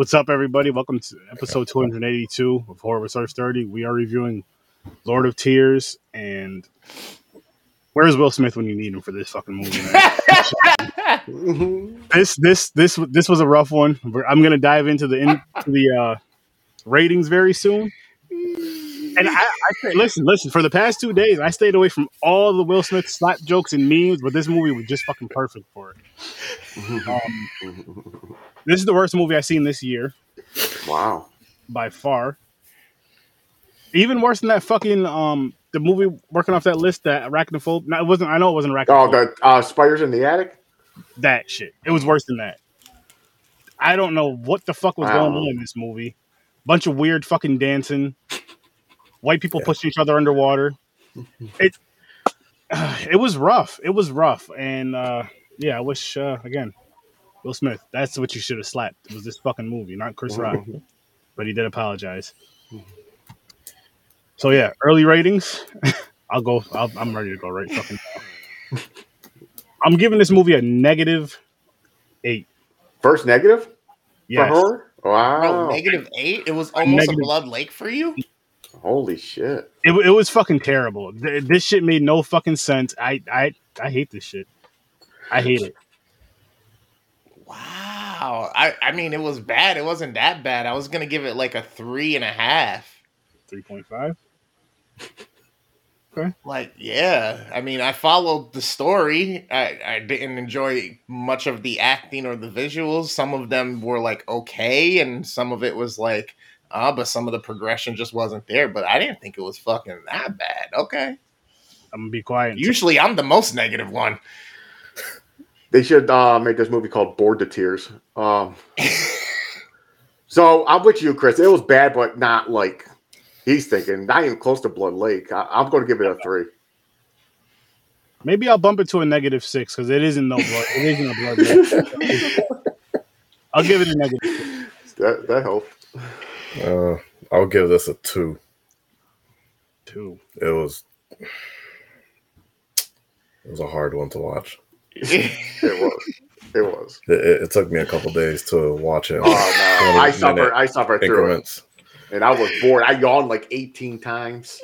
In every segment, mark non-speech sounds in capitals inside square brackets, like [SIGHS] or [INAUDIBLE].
What's up, everybody? Welcome to episode 282 of Horror Research 30. We are reviewing Lord of Tears and where's Will Smith when you need him for this fucking movie? Man? [LAUGHS] this this this this was a rough one. I'm gonna dive into the into the uh, ratings very soon. And I, I listen, listen. For the past two days, I stayed away from all the Will Smith slap jokes and memes, but this movie was just fucking perfect for it. [LAUGHS] Um, this is the worst movie I've seen this year. Wow. By far. Even worse than that fucking um the movie working off that list that arachnophobe. No, it wasn't I know it wasn't arachnophobe. Oh, the uh, spiders in the attic? That shit. It was worse than that. I don't know what the fuck was going on in this movie. Bunch of weird fucking dancing. White people yeah. pushing each other underwater. It uh, [SIGHS] it was rough. It was rough. And uh yeah, I wish uh again Will Smith. That's what you should have slapped. It was this fucking movie, not Chris Rock. Mm-hmm. but he did apologize. Mm-hmm. So yeah, early ratings. [LAUGHS] I'll go. i am ready to go right fucking. Now. [LAUGHS] I'm giving this movie a negative eight. First negative. Yes. For horror? Wow. Bro, negative eight. It was almost a, a blood lake for you. Holy shit! It, it was fucking terrible. This shit made no fucking sense. I I I hate this shit. I hate it. Wow. I, I mean, it was bad. It wasn't that bad. I was going to give it like a three and a half. 3.5? Okay. Like, yeah. I mean, I followed the story. I, I didn't enjoy much of the acting or the visuals. Some of them were like okay, and some of it was like, uh, but some of the progression just wasn't there. But I didn't think it was fucking that bad. Okay. I'm gonna be quiet. Usually I'm the most negative one. They should uh, make this movie called Bored to Tears. Um, [LAUGHS] so I'm with you, Chris. It was bad, but not like he's thinking. Not even close to Blood Lake. I, am going to give it a three. Maybe I'll bump it to a negative six because it isn't no blood. It isn't a blood lake. [LAUGHS] I'll give it a negative. Six. That that helped. Uh, I'll give this a two. Two. It was. It was a hard one to watch [LAUGHS] it was. It was. It, it, took me a couple days to watch it. Oh no, I suffered. I suffered through it, and I was bored. I yawned like eighteen times.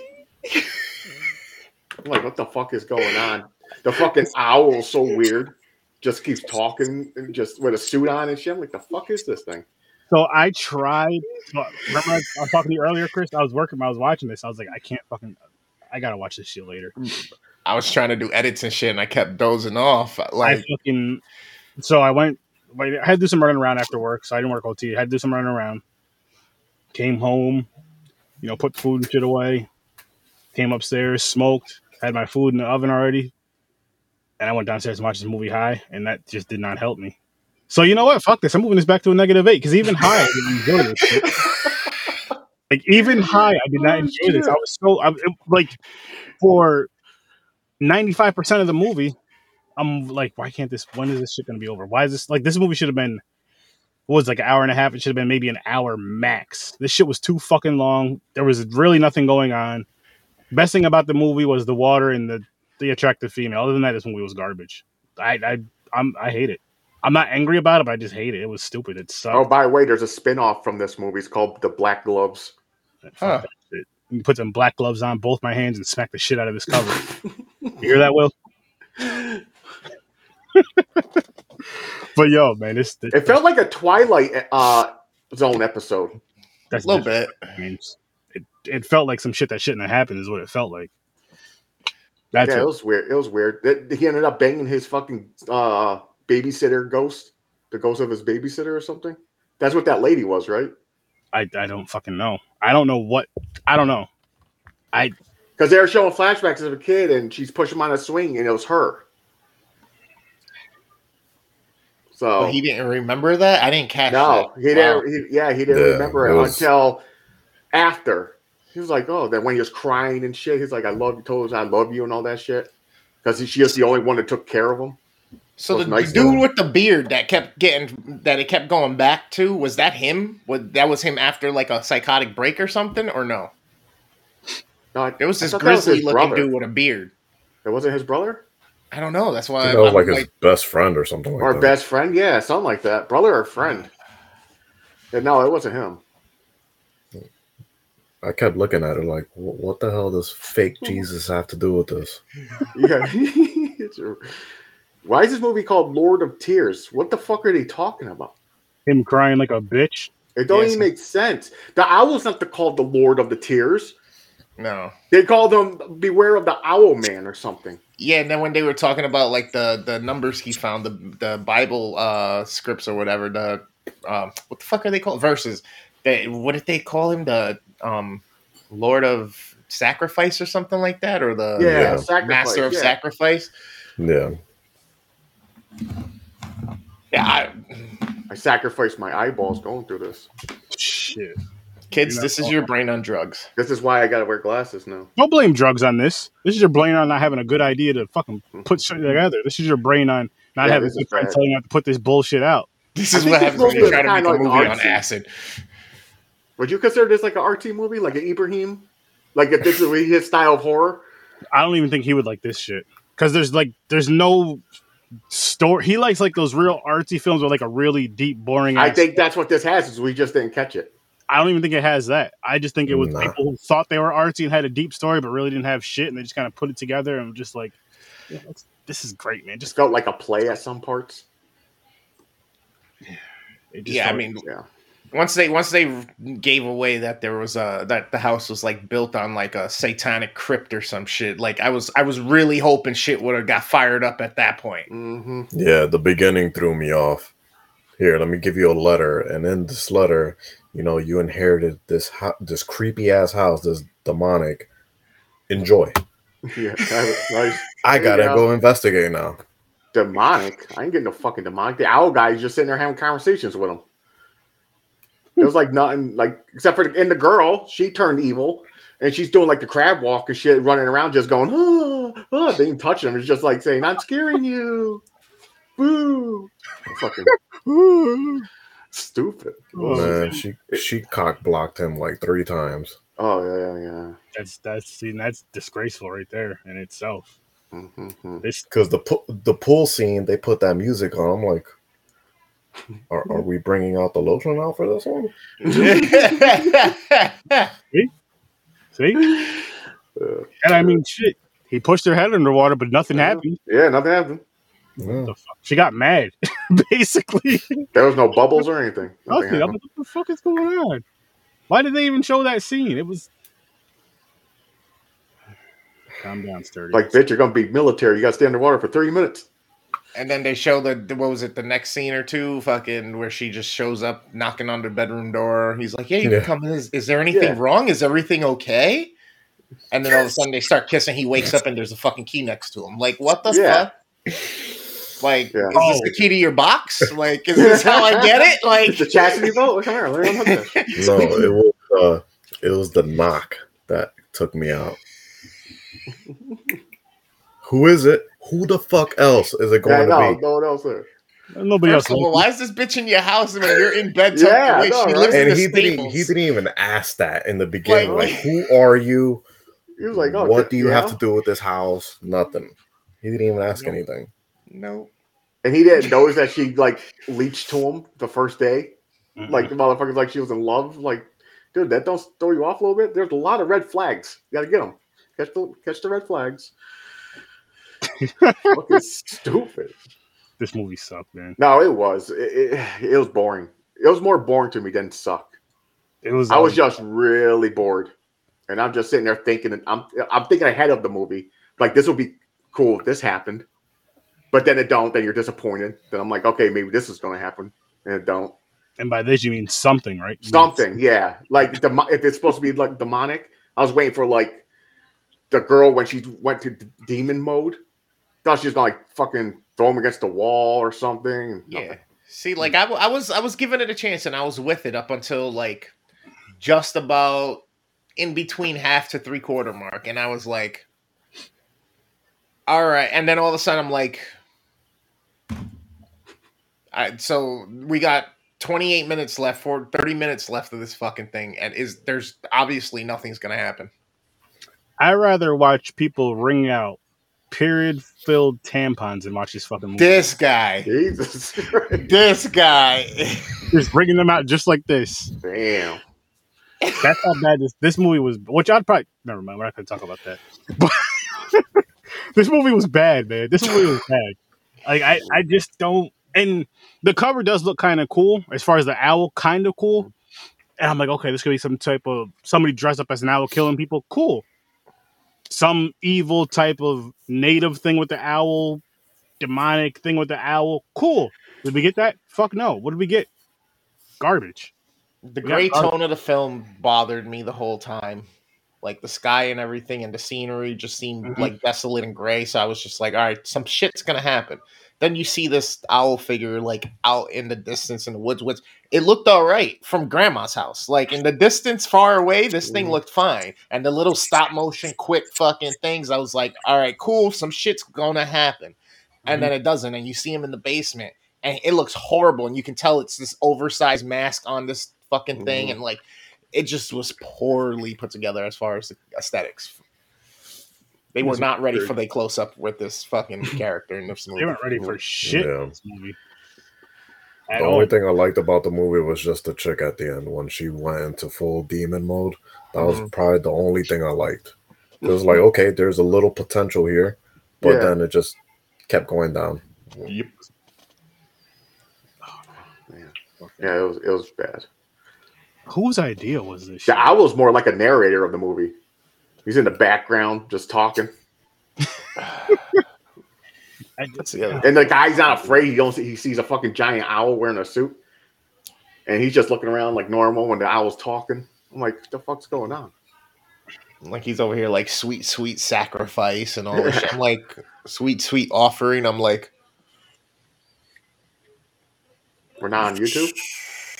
I'm like, what the fuck is going on? The fucking owl is so weird. Just keeps talking and just with a suit on and shit. I'm like, the fuck is this thing? So I tried. Remember, I was talking to you earlier, Chris. I was working. I was watching this. I was like, I can't fucking. I gotta watch this shit later. Mm. I was trying to do edits and shit, and I kept dozing off. Like, I fucking, so I went. I had to do some running around after work, so I didn't work OT. I had to do some running around. Came home, you know, put food and shit away. Came upstairs, smoked, had my food in the oven already, and I went downstairs and watched this movie high, and that just did not help me. So you know what? Fuck this. I'm moving this back to a negative eight because even high, I didn't enjoy this. like even high, I did not oh, enjoy this. I was so I, like for 95% of the movie, I'm like, why can't this, when is this shit going to be over? Why is this, like, this movie should have been, what was like an hour and a half? It should have been maybe an hour max. This shit was too fucking long. There was really nothing going on. Best thing about the movie was the water and the, the attractive female. Other than that, this movie was garbage. I, I, I'm, I hate it. I'm not angry about it, but I just hate it. It was stupid. It sucked. Oh, by the way, there's a spin off from this movie. It's called The Black Gloves. Huh put some black gloves on both my hands and smack the shit out of this cover. [LAUGHS] you hear that, Will? but yo, man, this, this it felt like a Twilight uh, Zone episode. That's a little bit. Means it it felt like some shit that shouldn't have happened. Is what it felt like. That's yeah, it. it was weird. It was weird. He ended up banging his fucking uh, babysitter ghost, the ghost of his babysitter or something. That's what that lady was, right? I, I don't fucking know. I don't know what I don't know. I because they were showing flashbacks of a kid and she's pushing him on a swing and it was her. So well, he didn't remember that. I didn't catch. No, that. he wow. didn't. He, yeah, he didn't yeah, remember it, it was... until after. He was like, "Oh, then when he was crying and shit, he's like, I love you, told us I love you and all that shit." Because she was the only one that took care of him. So the nice dude with the beard that kept getting that it kept going back to was that him? Was that was him after like a psychotic break or something, or no? No, it was this grizzly was looking brother. dude with a beard. It wasn't his brother. I don't know. That's why that was like his best friend or something like or that. best friend, yeah, something like that. Brother or friend. And no, it wasn't him. I kept looking at it like, what the hell does fake [LAUGHS] Jesus have to do with this? Yeah. [LAUGHS] Why is this movie called Lord of Tears? What the fuck are they talking about? Him crying like a bitch. It don't Yes. even make sense. The owl's not the, called the Lord of the Tears. No. They called him Beware of the Owl Man or something. Yeah, and then when they were talking about like the the numbers he found, the the Bible uh scripts or whatever, the um what the fuck are they called? Verses. They what did they call him? The um Lord of Sacrifice or something like that, or the Yeah, Yeah. sacrifice, Master of yeah. Sacrifice. Yeah. Yeah, I, I sacrificed my eyeballs going through this. Shit. Kids, this is your brain on drugs. This is why I gotta wear glasses now. Don't blame drugs on this. This is your brain on not having a good idea to fucking hmm. put shit together. This is your brain on not Yeah, having a good friend telling you how to put this bullshit out. This is what this happens when movie you try to make kinda a like movie on acid. Would you consider this like an RT movie, like an Ibrahim? Like if this is his style of horror? I don't even think he would like this shit because there's like there's no story. He likes like those real artsy films with like a really deep, boring. I ass- think that's what this has. Is we just didn't catch it. I don't even think it has that. I just think it was Nah. people who thought they were artsy and had a deep story, but really didn't have shit, and they just kind of put it together and just like, yeah, this is great, man. Just Just felt like a play at some parts. it just Yeah, I mean, Yeah. once they once they gave away that there was a that the house was like built on like a satanic crypt or some shit like i was i was really hoping shit would have got fired up at that point hmm Yeah, the beginning threw me off. Here, let me give you a letter, and in this letter, you know, you inherited this ho- this creepy ass house, this demonic. Enjoy. Yeah. nice. [LAUGHS] I gotta go investigate now. demonic. I ain't getting no fucking demonic. The owl guy is just sitting there having conversations with him. It was like nothing, like except for the, and the girl, she turned evil, and she's doing like the crab walk and shit, running around, just going, ah, ah, oh, oh. They ain't touching him. It's just like saying, "I'm scaring you." Boo! Fucking [LAUGHS] stupid. Oh, Man, she she cock blocked him like three times. Oh yeah, yeah, yeah. that's that's see, that's disgraceful right there in itself. yeah. Mm-hmm. This Because the pu- the pool scene, they put that music on. I'm like, are, are we bringing out the lotion now for this one? [LAUGHS] see, Uh, [LAUGHS] and I mean, shit. He pushed her head underwater, but nothing Yeah. happened. yeah, nothing happened. Yeah. She got mad, [LAUGHS] basically. There was no bubbles or anything. Nothing Okay, I'm like, what the fuck is going on? Why did they even show that scene? It was. Calm down, sturdy. Like, bitch, you're gonna be military. You gotta stay underwater for 30 minutes. and then they show the the- what was it the next scene or two fucking where she just shows up knocking on the bedroom door he's like yeah you Yeah. can come in is, is there anything Yeah. wrong is everything okay and then all of a sudden they start kissing he wakes up and there's a fucking key next to him like what the Yeah. fuck like Yeah. is this the key to your box like is this how i get it [LAUGHS] like the chastity belt. Come here, let me unhook this. [LAUGHS] No, it was uh, it was the knock that took me out. Who is it? Who the fuck else is it Yeah, going no, to be? no one else there. Nobody First else. of all, liked why is this bitch in your house when you're in bed? tucked Yeah, away? no, she right? lives in And the he didn't. He didn't even ask that in the beginning. Like- Like, [LAUGHS] who are you? He was like, oh, what do you yeah. have to do with this house? Nothing. He didn't even ask Nope. anything. No. And he didn't notice that she like leached to him the first day. Mm-mm. Like the motherfucker's like she was in love. Like, dude, that don't throw you off a little bit. There's a lot of red flags. You gotta get them. Catch the catch the red flags. [LAUGHS] Fucking stupid. this movie sucked, man. No, it was. It, it, it was boring. It was more boring to me than suck. It was. I was um, just really bored, and I'm just sitting there thinking. And I'm I'm thinking ahead of the movie. Like this would be cool if this happened, but then it don't. Then you're disappointed. Then I'm like, okay, maybe this is going to happen, and it don't. and by this you mean something, right? Something, yeah. Like the if it's supposed to be like demonic, I was waiting for like the girl when she went to d- demon mode. Thought she was gonna like fucking throw him against the wall or something. Yeah. See, like I, w- I was, I was giving it a chance, and I was with it up until like just about in between half to three quarter mark, and I was like, all right. And then all of a sudden, I'm like, I, so we got 28 minutes left for 30 minutes left of this fucking thing, and is there's obviously nothing's gonna happen. I rather watch people wring out period-filled tampons and watch this fucking movie. This guy, Jesus. [LAUGHS] This guy. just bringing them out just like this. Damn. That's how bad this this movie was. Which I'd probably never mind. We're not gonna talk about that. But [LAUGHS] this movie was bad, man. This movie was bad. Like I, I just don't. And the cover does look kind of cool as far as the owl, kind of cool. And I'm like, okay, this could be some type of somebody dressed up as an owl killing people. Cool. Some evil type of native thing with the owl, demonic thing with the owl. Cool. Did we get that? Fuck no. What did we get? Garbage. The Yeah, gray tone of the film bothered me the whole time. Like the sky and everything and the scenery just seemed Mhm. like desolate and gray. So I was just like, all right, some shit's gonna happen. Then you see this owl figure like out in the distance in the woods. Woods. It looked all right from grandma's house. Like in the distance, far away, this thing Mhm. looked fine. And the little stop motion, quick fucking things, I was like, all right, cool. Some shit's gonna happen. And then it doesn't. And you see him in the basement, and it looks horrible. And you can tell it's this oversized mask on this fucking thing, Mhm. and like it just was poorly put together as far as the aesthetics. They were not ready for the close up with this fucking [LAUGHS] character in this movie. They weren't ready for shit Yeah. in this movie. At The all. only thing I liked about the movie was just the chick at the end when she went into full demon mode. That was Mhm. probably the only thing I liked. It was like, okay, there's a little potential here, but Yeah. then it just kept going down. Yep. Man. Yeah, it was it was bad. Whose idea was this? The Shit? owl was more like a narrator of the movie. He's in the background just talking. [LAUGHS] I, That's the. And the guy's not afraid. He don't see, he sees a fucking giant owl wearing a suit. And he's just looking around like normal when the owl's talking. I'm like, what the fuck's going on? Like he's over here like sweet, sweet sacrifice and all this [LAUGHS] shit. I'm like sweet, sweet offering. I'm like, We're not on YouTube?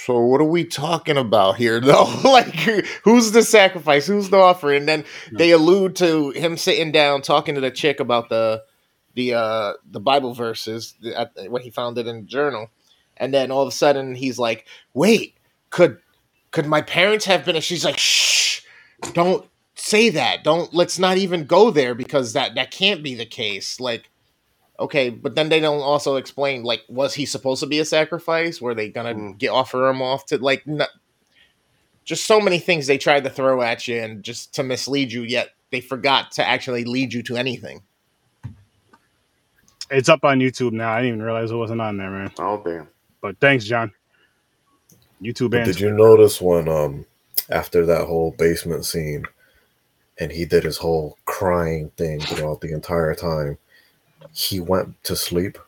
So what are we talking about here, [LAUGHS] though? like, who's the sacrifice? Who's the offering? And then they allude to him sitting down talking to the chick about the the uh the Bible verses at, when he found it in the journal, and then all of a sudden he's like, "Wait, could could my parents have been?" She's like, "Shh, don't say that. Don't let's not even go there because that that can't be the case." Like. Okay, but then they don't also explain like was he supposed to be a sacrifice? Were they gonna Mm. get offer him off to like n- just so many things they tried to throw at you and just to mislead you, yet they forgot to actually lead you to anything. it's up on YouTube now. I didn't even realize it wasn't on there, man. Oh, damn. But thanks, John. YouTube But did you notice when um after that whole basement scene and he did his whole crying thing throughout the entire time, he went to sleep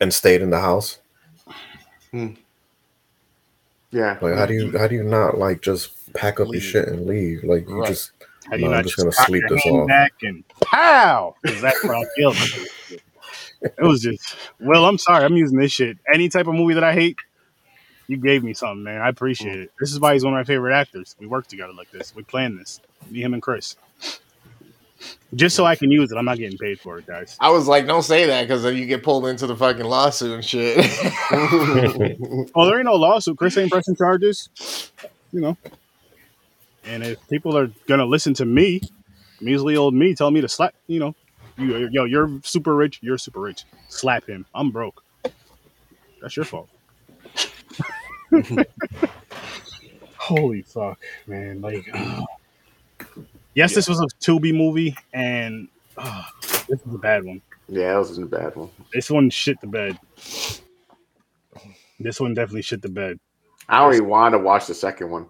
and stayed in the house? Hmm. Yeah. Like how do you how do you not like just pack up your shit and leave? Like you Right. just How do you No, I'm just just gonna sleep this off. back and pow? Because that's what I feel. It was just, well, I'm sorry. I'm using this shit. Any type of movie that I hate, you gave me something, man. I appreciate it. This is why he's one of my favorite actors. We work together like this. We plan this. Me, him, and Chris. Just so I can use it. I'm not getting paid for it, guys. I was like, don't say that because then you get pulled into the fucking lawsuit and shit. [LAUGHS] Oh, there ain't no lawsuit. Chris ain't pressing charges. You know. And if people are gonna listen to me, measly old me, tell me to slap, you know, you, yo, you're super rich. You're super rich. Slap him. I'm broke. That's your fault. [LAUGHS] [LAUGHS] Holy fuck, man! Like, [SIGHS] yes, this was a Tubi movie, and ah, this is a bad one. yeah, that was a bad one. This one shit the bed. This one definitely shit the bed. I don't even want to watch the second one.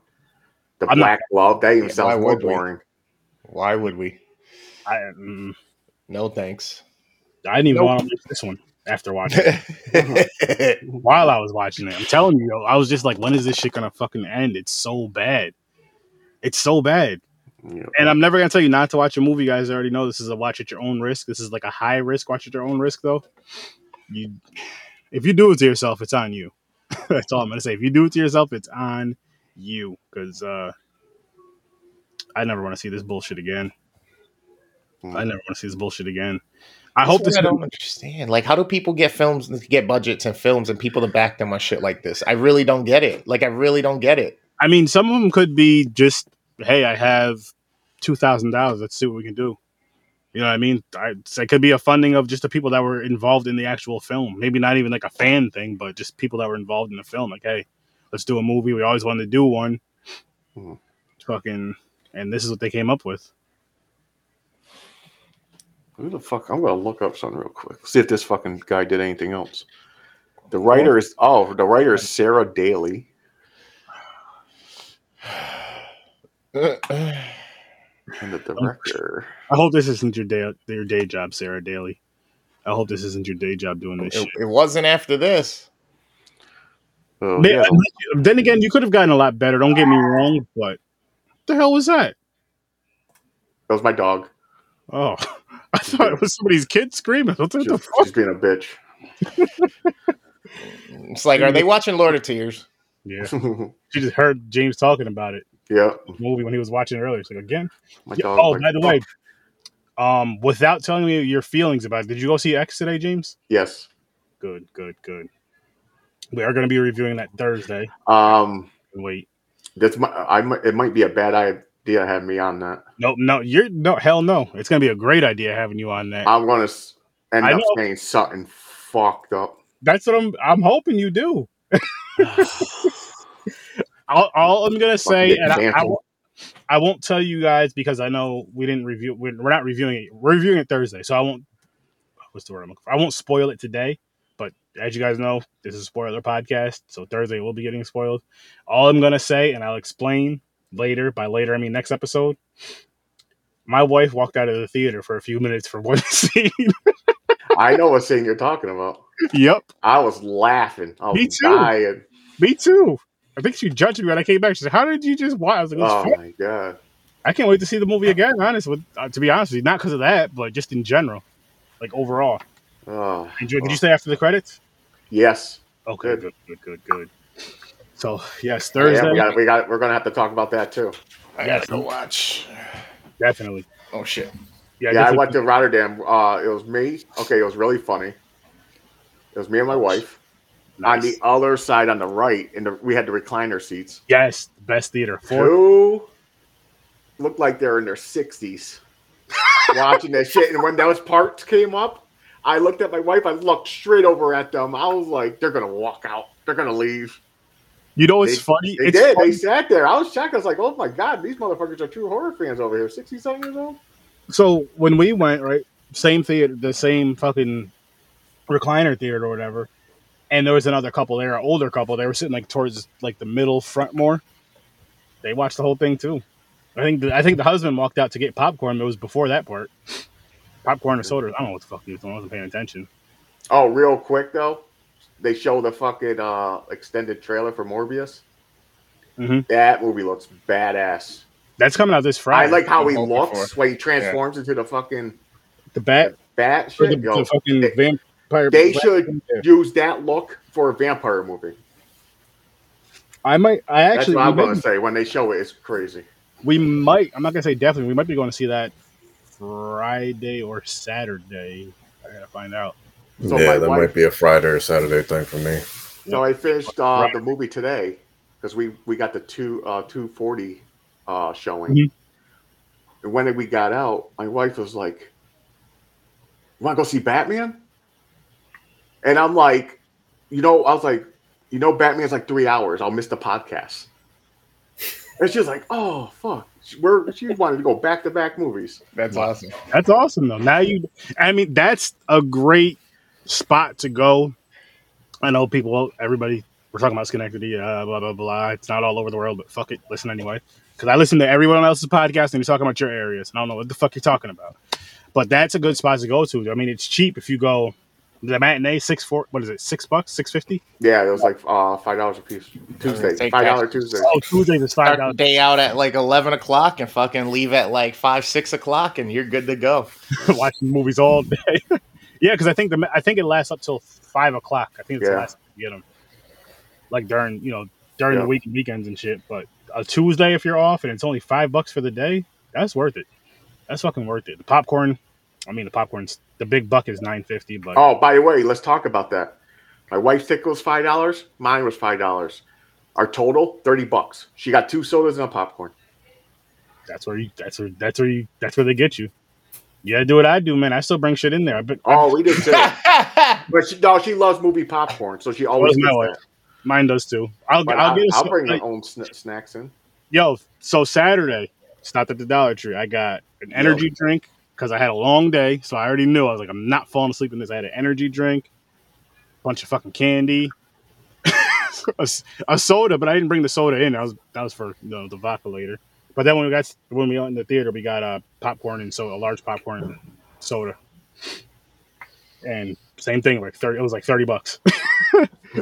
The I'm not- Black Glove. That even Yeah, why sounds more would we? boring. Why would we? I mm, No thanks. I didn't even Nope. want to watch this one after watching it. [LAUGHS] While I was watching it, I'm telling you, yo, I was just like, when is this shit gonna fucking end? It's so bad. It's so bad. Yeah. And I'm never gonna tell you not to watch a movie, guys. I already know this is a watch at your own risk. This is like a high risk, watch at your own risk, though. You, if you do it to yourself, it's on you. [LAUGHS] That's all I'm gonna say. If you do it to yourself, it's on you. Because uh, I never want to see this bullshit again. I never want to see this bullshit again. I hope this. I don't understand. Like, how do people get films, get budgets and films, and people to back them on shit like this? I really don't get it. Like, I really don't get it. I mean, some of them could be just, hey, I have two thousand dollars. Let's see what we can do. You know what I mean? I, it could be a funding of just the people that were involved in the actual film. Maybe not even like a fan thing, but just people that were involved in the film. Like, hey, let's do a movie. We always wanted to do one. Mhm. Fucking, and this is what they came up with. Who the fuck? I'm gonna look up something real quick. See if this fucking guy did anything else. The writer is oh, the writer is Sarah Daly. And the oh, director. I hope this isn't your day your day job, Sarah Daly. I hope this isn't your day job doing this it, shit. it wasn't after this. Oh, Man, yeah. Then again, you could have gotten a lot better. Don't get me wrong, but what the hell was that? That was my dog. Oh, [LAUGHS] I thought it was somebody's kid screaming. What the She's, fuck? she's being a bitch. It's like, are they watching Lord of Tears? Yeah, [LAUGHS] she just heard James talking about it yeah. movie when he was watching it earlier. She's like, again. My Yeah, dog. oh, by the way, um, without telling me your feelings about it, did you go see X today, James? Yes. Good, good, good. We are going to be reviewing that Thursday. Um. Wait, That's my. I. might- It might be a bad idea having me on that. no, no, you're no hell no. It's going to be a great idea having you on that. I'm gonna end I up know. saying something fucked up. That's what I'm. I'm hoping you do. [SIGHS] [LAUGHS] all, all I'm gonna say, and I, I, won't, I won't tell you guys because I know we didn't review. We're, we're not reviewing it. We're reviewing it Thursday, so I won't. What's the word I'm looking for? I won't spoil it today. But as you guys know, this is a spoiler podcast, so Thursday we'll be getting spoiled. All I'm gonna say, and I'll explain later. By later, I mean next episode. My wife walked out of the theater for a few minutes for one [LAUGHS] scene. I know what scene you're talking about. yep, I was laughing. I was Me too. dying. me too. I think she judged me when I came back. She said, "How did you just watch?" I was like, "It's Oh fun." my god. I can't wait to see the movie again. Honest with, uh, to be honest with you, not because of that, but just in general, like overall. Oh, Enjoy, did you say after the credits? yes. Okay, Good. good, good, good, good. So yes, Yeah, Thursday, we got. We got. We're gonna have to talk about that too. I Yes. gotta go watch. definitely. Oh shit! Yeah, Yeah, I definitely. went to Rotterdam. Uh, it was me. Okay, it was really funny. It was me and my wife. On the other side, on the right, and we had the recliner seats. yes, best theater. Four. Two looked like they're in their sixties, [LAUGHS] watching that shit. And when those parts came up, I looked at my wife. I looked straight over at them. I was like, "They're gonna walk out. They're gonna leave." You know, it's They- funny. They it's did. funny. They sat there. I was shocked. I was like, "Oh my god, these motherfuckers are true horror fans over here." Sixty-seven years old. So when we went, right, same theater, the same fucking recliner theater or whatever, and there was another couple there, an older couple. They were sitting like towards like the middle front more. They watched the whole thing too. I think the, I think the husband walked out to get popcorn. But it was before that part. Popcorn or soda. I don't know what the fuck he was doing. I wasn't paying attention. Oh, real quick though, they show the fucking uh, extended trailer for Morbius. Mhm. That movie looks badass. That's coming out this Friday. I like how he looks for when he transforms into the fucking the bat bat or the, shit. The fucking they- vampire. they bat- should use that look for a vampire movie. I might. I actually. That's actually. what I'm gonna say. When they show it, it's crazy. we might i'm not gonna say definitely we might be going to see that friday or saturday i gotta find out So yeah, that wife- might be a Friday or Saturday thing for me. So I finished uh, the movie today because we we got the two uh, two forty uh, showing. Mhm. And when we got out, my wife was like, "You want to go see Batman?" And I'm like, "You know," I was like, "You know, Batman's like three hours. I'll miss the podcast." And she was like, "Oh fuck." We're, she wanted to go back to back movies. That's awesome. that's awesome though now you i mean that's a great spot to go i know people everybody we're talking about schenectady uh, blah blah blah it's not all over the world but fuck it listen anyway because i listen to everyone else's podcast and you're talking about your areas and i don't know what the fuck you're talking about but that's a good spot to go to i mean it's cheap if you go the matinee six four what is it six bucks six fifty Yeah, it was like uh, five dollars a piece. Tuesday, Take five dollar. Tuesday. oh tuesday is five Start the dollars day out at like eleven o'clock and fucking leave at like five, six o'clock, and you're good to go. [LAUGHS] watching movies all day. [LAUGHS] yeah, because I think the I think it lasts up till five o'clock. I think it's the last time you get them. Like during you know during Yeah. the week and weekends and shit. But a Tuesday if you're off and it's only five bucks for the day, that's worth it. That's fucking worth it. The popcorn, I mean the popcorn's the big buck is nine fifty, but Oh, by the way, let's talk about that. My wife's ticket was five dollars. Mine was five dollars. Our total thirty bucks. She got two sodas and a popcorn. that's where you that's where that's where you that's where they get you. Yeah, do what I do, man. I still bring shit in there. But Oh, we did [LAUGHS] too. but she, no, she loves movie popcorn, so she always Well, no, mine does too. I'll, But I'll I'll, I'll bring like, my own sn- snacks in. yo. So Saturday, stopped at the Dollar Tree. I got an energy drink because I had a long day, so I already knew I was like, I'm not falling asleep in this. I had an energy drink, a bunch of fucking candy, [LAUGHS] a soda, but I didn't bring the soda in. That was that was for you know, the vodka later. But then when we got when we went in the theater, we got uh, popcorn and so a large popcorn and soda, and same thing like thirty. It was like thirty bucks. [LAUGHS]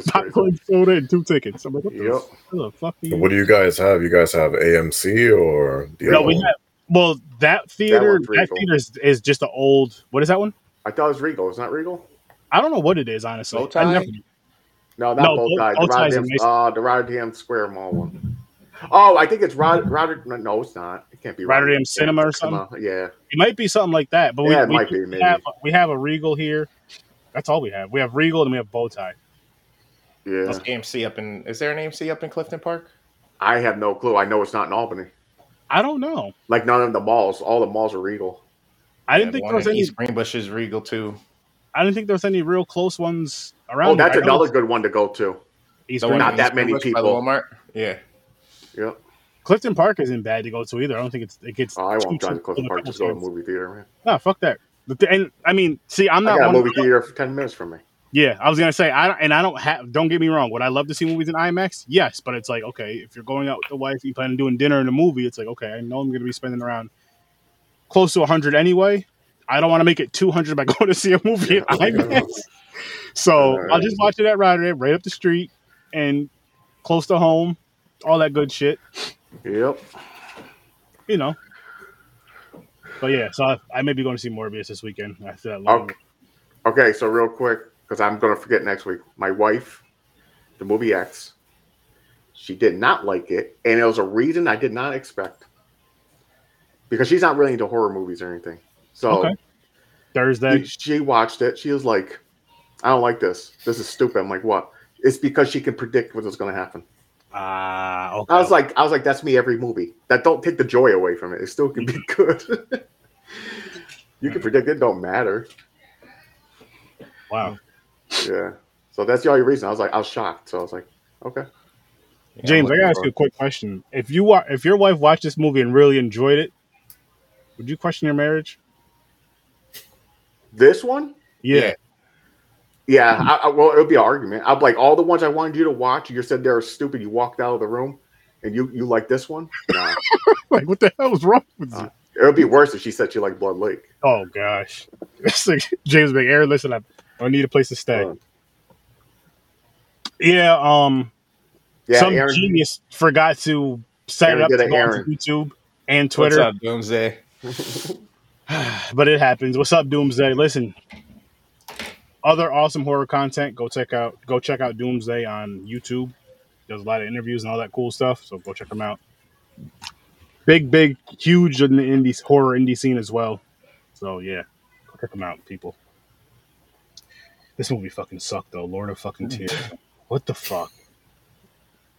Popcorn, soda, and two tickets. I'm like, what the, Yep. what the fuck? What do you guys have? You guys have AMC or the No, we have. Well, that theater, one's that, theater is, is just an old. What is that one? I thought it was Regal. It's not Regal. I don't know what it is, honestly. Bow I tie? never- No, not No, both Bow- sides. Bow The Tie's Rotterdam, uh, the Rotterdam Square Mall one. Oh, I think it's Rod, Rotterdam. No, it's not. It can't be Rotterdam Cinema or Cinema, Yeah. it might be something like that, but we, Yeah, it we, be, maybe. have we have a Regal here. That's all we have. We have Regal and we have Bowtie. Yeah. That's AMC up in. Is there an AMC up in Clifton Park? I have no clue. I know it's not in Albany. I don't know. Like none of the malls. All the malls are Regal. I didn't Yeah, think there was any. East Greenbush is Regal too. I didn't think there was any real close ones around. Oh, that's here. Another good one to go to. East The Not in that many Greenbush by people. Walmart. Yeah. Yep. Clifton Park isn't bad to go to either. I don't think it's it gets. Oh, I too won't drive to Clifton Park the just go to a movie theater, man. No, fuck that. And I mean, see, I'm not. I not got a movie theater for ten minutes from me. Yeah, I was gonna say I don't, and I don't have. Don't get me wrong. Would I love to see movies in IMAX? Yes, but it's like okay, if you're going out with the wife, you plan on doing dinner and a movie. It's like okay, I know I'm gonna be spending around close to a 100 anyway. I don't want to make it 200 by [LAUGHS] going to see a movie in IMAX. So I'll just watch it at Rotterdam, right up the street, and close to home, all that good shit. Yep. You know. But yeah, so I, I may be going to see Morbius this weekend after that. long- Okay. Okay, so real quick, because I'm gonna forget next week. My wife, the movie X, she did not like it, and it was a reason I did not expect. Because she's not really into horror movies or anything. So Okay. Thursday. she, she watched it. She was like, I don't like this. This is stupid. I'm like, what? It's because she can predict what's gonna happen. Ah, okay. I was like, I was like, that's me every movie. That don't take the joy away from it. It still can be [LAUGHS] good. you can predict it, don't matter. wow. Yeah. So that's the only reason. I was like, I was shocked. So I was like, okay. Yeah, James, I I'm gotta ask you a quick question. If you wa- if your wife watched this movie and really enjoyed it, would you question your marriage? This one? Yeah. Yeah. Yeah. I, I, well, it would be an argument. I'm like, all the ones I wanted you to watch, you said they were stupid. You walked out of the room and you, you like this one? Nah. [LAUGHS] Like, what the hell is wrong with you? Uh, it would be worse if she said she liked Blood Lake. oh gosh, [LAUGHS] it's like James McAir. Listen, I, I need a place to stay. Uh, yeah. Um. yeah. some Aaron, genius forgot to set Aaron it up did to go Aaron. on YouTube and Twitter. What's up, Doomsday? [SIGHS] but it happens. What's up, Doomsday? Listen, other awesome horror content. Go check out. Go check out Doomsday on YouTube. Does a lot of interviews and all that cool stuff. So go check them out. Big, big, huge in the indie horror indie scene as well. So yeah, go check them out, people. This movie fucking sucked though. Lord of fucking mm. tears. What the fuck?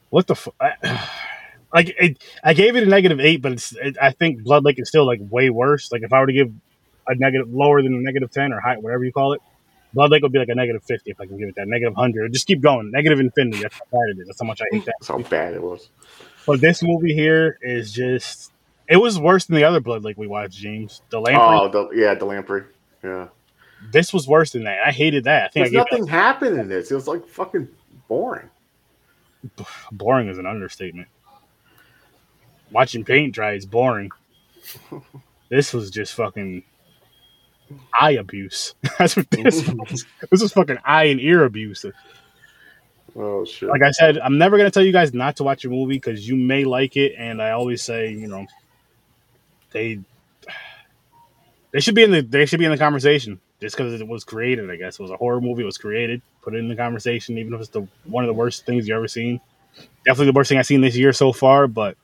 What the fuck? [SIGHS] Like it, I gave it a negative eight, but it's, it, I think Blood Lake is still like way worse. Like if I were to give a negative lower than a negative ten or high, whatever you call it, Blood Lake would be like a negative fifty if I can give it that negative hundred. Just keep going, negative infinity. That's how bad it is. That's how much I hate that. that's how bad it was. But this movie here is just. It was worse than the other Blood Lake we watched, James. The Lamprey. Oh, the, yeah, the Lamprey. Yeah. This was worse than that. I hated that. I think I There's gave nothing happened in this. It was like fucking boring. it, [SIGHS] boring is an understatement. Watching paint dry is boring. [LAUGHS] this was just fucking eye abuse. [LAUGHS] That's what this [LAUGHS] was. This was fucking eye and ear abuse. Oh shit. Like I said, I'm never gonna tell you guys not to watch a movie because you may like it, and I always say, you know, they [SIGHS] they should be in the they should be in the conversation just because it was created. I guess it was a horror movie. It was created. Put it in the conversation, even if it's the one of the worst things you ever seen. Definitely the worst thing I've seen this year so far, but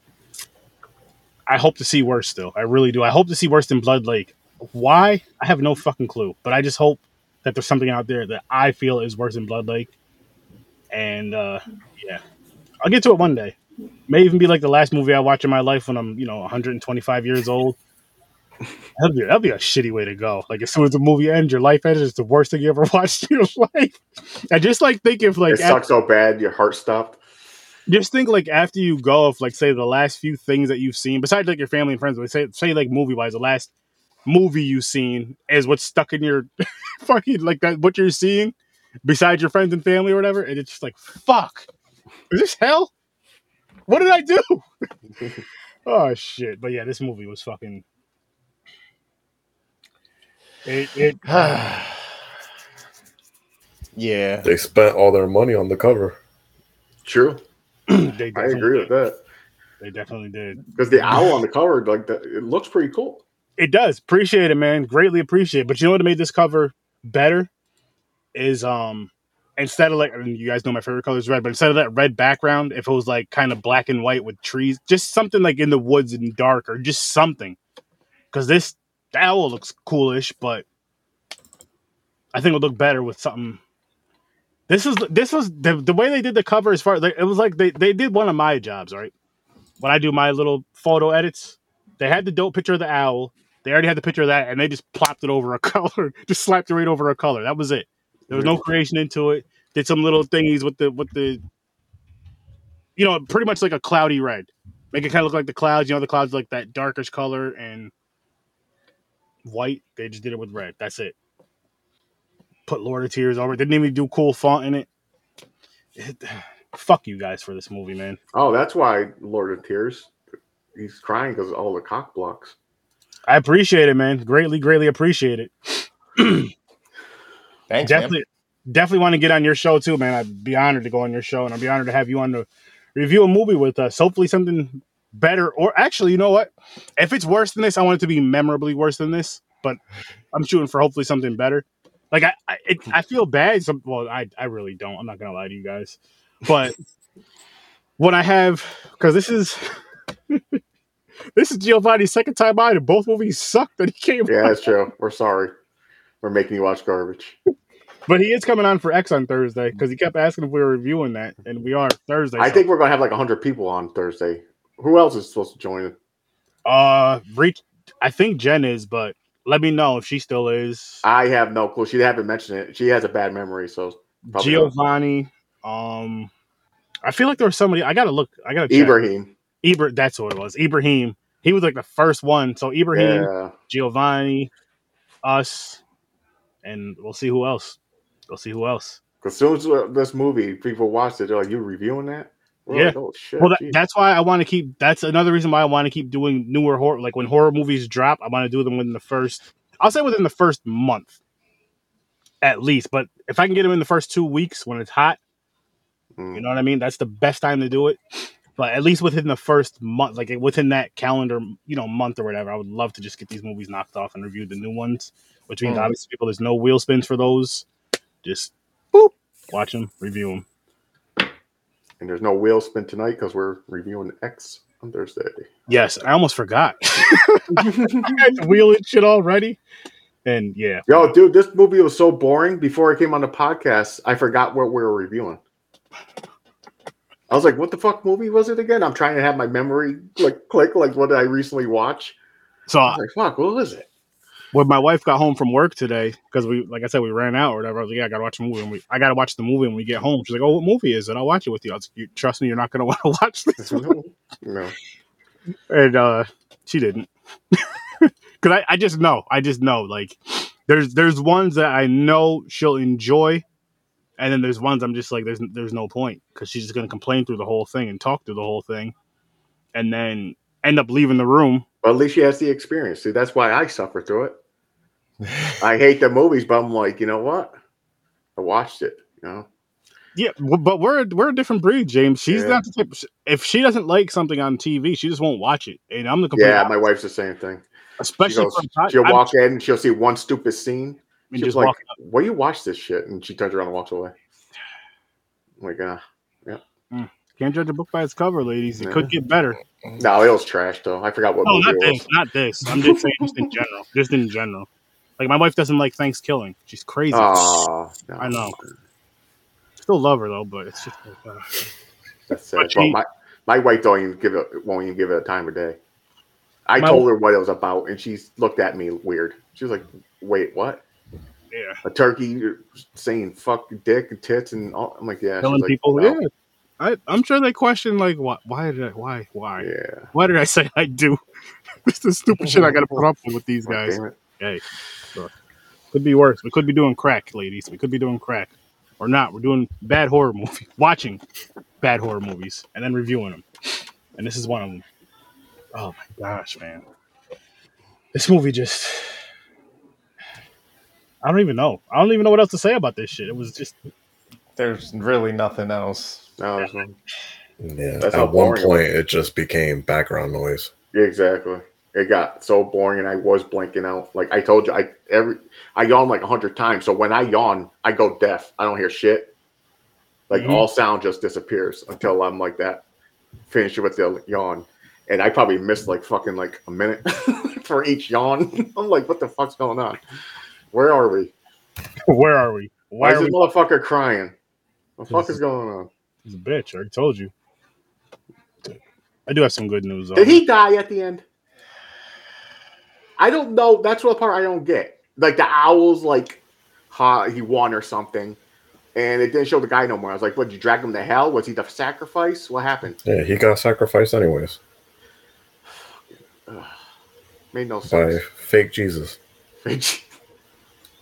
I hope to see worse. Still, I really do. I hope to see worse than Blood Lake. Why? I have no fucking clue. But I just hope that there's something out there that I feel is worse than Blood Lake. And uh, yeah, I'll get to it one day. May even be like the last movie I watch in my life when I'm, you know, 125 years old. That'd be that'd be a shitty way to go. Like as soon as the movie ends, your life ends. It's the worst thing you ever [LAUGHS] watched in your life. And just like think if like it sucks so bad, your heart stopped. just think like after you go, if like say the last few things that you've seen, besides like your family and friends, but say say like movie wise, the last movie you've seen is what's stuck in your [LAUGHS] fucking like that what you're seeing besides your friends and family or whatever, and it's just like fuck, is this hell? What did I do? [LAUGHS] oh shit! But yeah, this movie was fucking. It, it [SIGHS] yeah. They spent all their money on the cover. True, [CLEARS THROAT] they I definitely agree with that. They definitely did. Because the owl on the cover, like that, it looks pretty cool. It does. Appreciate it, man. Greatly appreciate it. But you know what made this cover better is um instead of like I mean, you guys know my favorite color is red, but instead of that red background, if it was like kind of black and white with trees, just something like in the woods and dark or just something. Because this the owl looks coolish, but I think it would look better with something. This is this was the, the way they did the cover as far like, it was like they, they did one of my jobs, right? When I do my little photo edits, they had the dope picture of the owl. They already had the picture of that, and they just plopped it over a [LAUGHS] color, just slapped it right over a color. That was it. There was no creation into it. Did some little thingies with the with the, you know, pretty much like a cloudy red. Make it kind of look like the clouds. You know, the clouds like that darkish color and white. They just did it with red. That's it. Put Lord of Tears over. it. Didn't even do cool font in it. It- [SIGHS] Fuck you guys for this movie, man. Oh, that's why Lord of Tears. He's crying because all the cock blocks. I appreciate it, man. Greatly, greatly appreciate it. [CLEARS THROAT] Thanks, man. definitely definitely want to get on your show too, man. I'd be honored to go on your show and I'd be honored to have you on to review a movie with us. Hopefully something better or actually, you know what? If it's worse than this, I want it to be memorably worse than this, but I'm shooting for hopefully something better. Like I I, it, I feel bad some well, I I really don't. I'm not going to lie to you guys. But when I have cuz this is [LAUGHS] this is Giovanni's second time out and both movies sucked that he came Yeah, that's true. We're sorry. We're making you watch garbage. But he is coming on for X on Thursday because he kept asking if we were reviewing that, and we are Thursday. I so- think we're gonna have like hundred people on Thursday. Who else is supposed to join? uh, reach. I think Jen is, but let me know if she still is. I have no clue. She haven't mentioned it. She has a bad memory, so. Giovanni. Um, I feel like there was somebody. I gotta look. I gotta check. Ibrahim. Ibra, that's what it was. Ibrahim. He was like the first one. So Ibrahim, Yeah. Giovanni, us, and we'll see who else. We'll see who else. Because soon as this movie, people watched it, they're like, "You reviewing that?" We're Yeah. Like, oh shit. Well, that, that's why I want to keep. That's another reason why I want to keep doing newer horror. Like when horror movies drop, I want to do them within the first. I'll say within the first month, at least. But if I can get them in the first two weeks when it's hot, Mm. you know what I mean. That's the best time to do it. But at least within the first month, like within that calendar, you know, month or whatever, I would love to just get these movies knocked off and review the new ones. Which means Mm. obviously, people, there's no wheel spins for those. Just boop, watch them, review them. And there's no wheel spin tonight because we're reviewing X on Thursday. Yes, I almost forgot. I wheel it shit already. And yeah, Yo, dude, this movie was so boring. Before I came on the podcast, I forgot what we were reviewing. I was like, "What the fuck movie was it again?" I'm trying to have my memory like click. Like, what did I recently watch? so I was like, "Fuck, what was it?" When my wife got home from work today, because we, like I said, we ran out or whatever. I was like, "Yeah, I gotta watch a movie." And we, I gotta watch the movie when we get home. She's like, "Oh, what movie is it? I'll watch it with you." I was like, you, "Trust me, you're not gonna [LAUGHS] want to watch this." one." [LAUGHS] no. and uh, she didn't, [LAUGHS] because I, I just know, I just know, like, there's there's ones that I know she'll enjoy, and then there's ones I'm just like, there's there's no point because she's just gonna complain through the whole thing and talk through the whole thing, and then end up leaving the room. But at least she has the experience. See, that's why I suffer through it. I hate the movies, but I'm like, you know what? I watched it. You know, Yeah, but we're we're a different breed, James. She's Yeah. not the type. If she doesn't like something on TV, she just won't watch it. And I'm the complete yeah, opposite, my wife's the same thing. She especially goes, a pod- she'll I'm- walk in and she'll see one stupid scene. and She's just like, "Why you watch this shit?" And she turns around and walks away. I'm like, uh, Can't judge a book by its cover, ladies. It Yeah. could get better. no, it was trash though. I forgot what No, not it this, not this. I'm just saying, just in general, just in general. Like my wife doesn't like Thanksgiving. She's crazy. Oh, no. I know. Still love her though, but it's just uh, That's sad. Well, my my wife don't even give it won't even give it a time of day. I My- told her what it was about, and she looked at me weird. She was like, "Wait, what? Yeah, A turkey saying fuck dick and tits and all?" I'm like, "Yeah." She's killing like, people. "No." Yeah, I, I'm sure they question like, why, why did I, why, why, yeah. why did I say I do? [LAUGHS] It's the stupid shit I got to put up with with these guys. damn it. Hey, look, could be worse. We could be doing crack, ladies. We could be doing crack, or not. We're doing bad horror movies, [LAUGHS] watching bad horror movies, and then reviewing them. And this is one of them. Oh my gosh, man! This movie just. I don't even know. I don't even know what else to say about this shit. It was just There's really nothing else. No, there's no. Yeah. That's how At one boring it point, it just became background noise. Yeah, exactly. It got so boring, and I was blanking out. Like I told you, I every I yawn like a hundred times. So when I yawn, I go deaf. I don't hear shit. Like Mhm. all sound just disappears until I'm like that. Finish with the yawn, and I probably missed like fucking like a minute [LAUGHS] for each yawn. [LAUGHS] I'm like, what the fuck's going on? Where are we? [LAUGHS] where are we? Why, Why is this we? motherfucker crying? What the fuck is going on? He's a bitch. I already told you. I do have some good news. Though. Did he die at the end? I don't know. That's what part I don't get. Like the owls, like ha, he won or something, and it didn't show the guy no more. I was like, "What? Did you drag him to hell? Was he the sacrifice? What happened?" Yeah, he got sacrificed anyways Made no sense. by fake Jesus. Fake, [LAUGHS]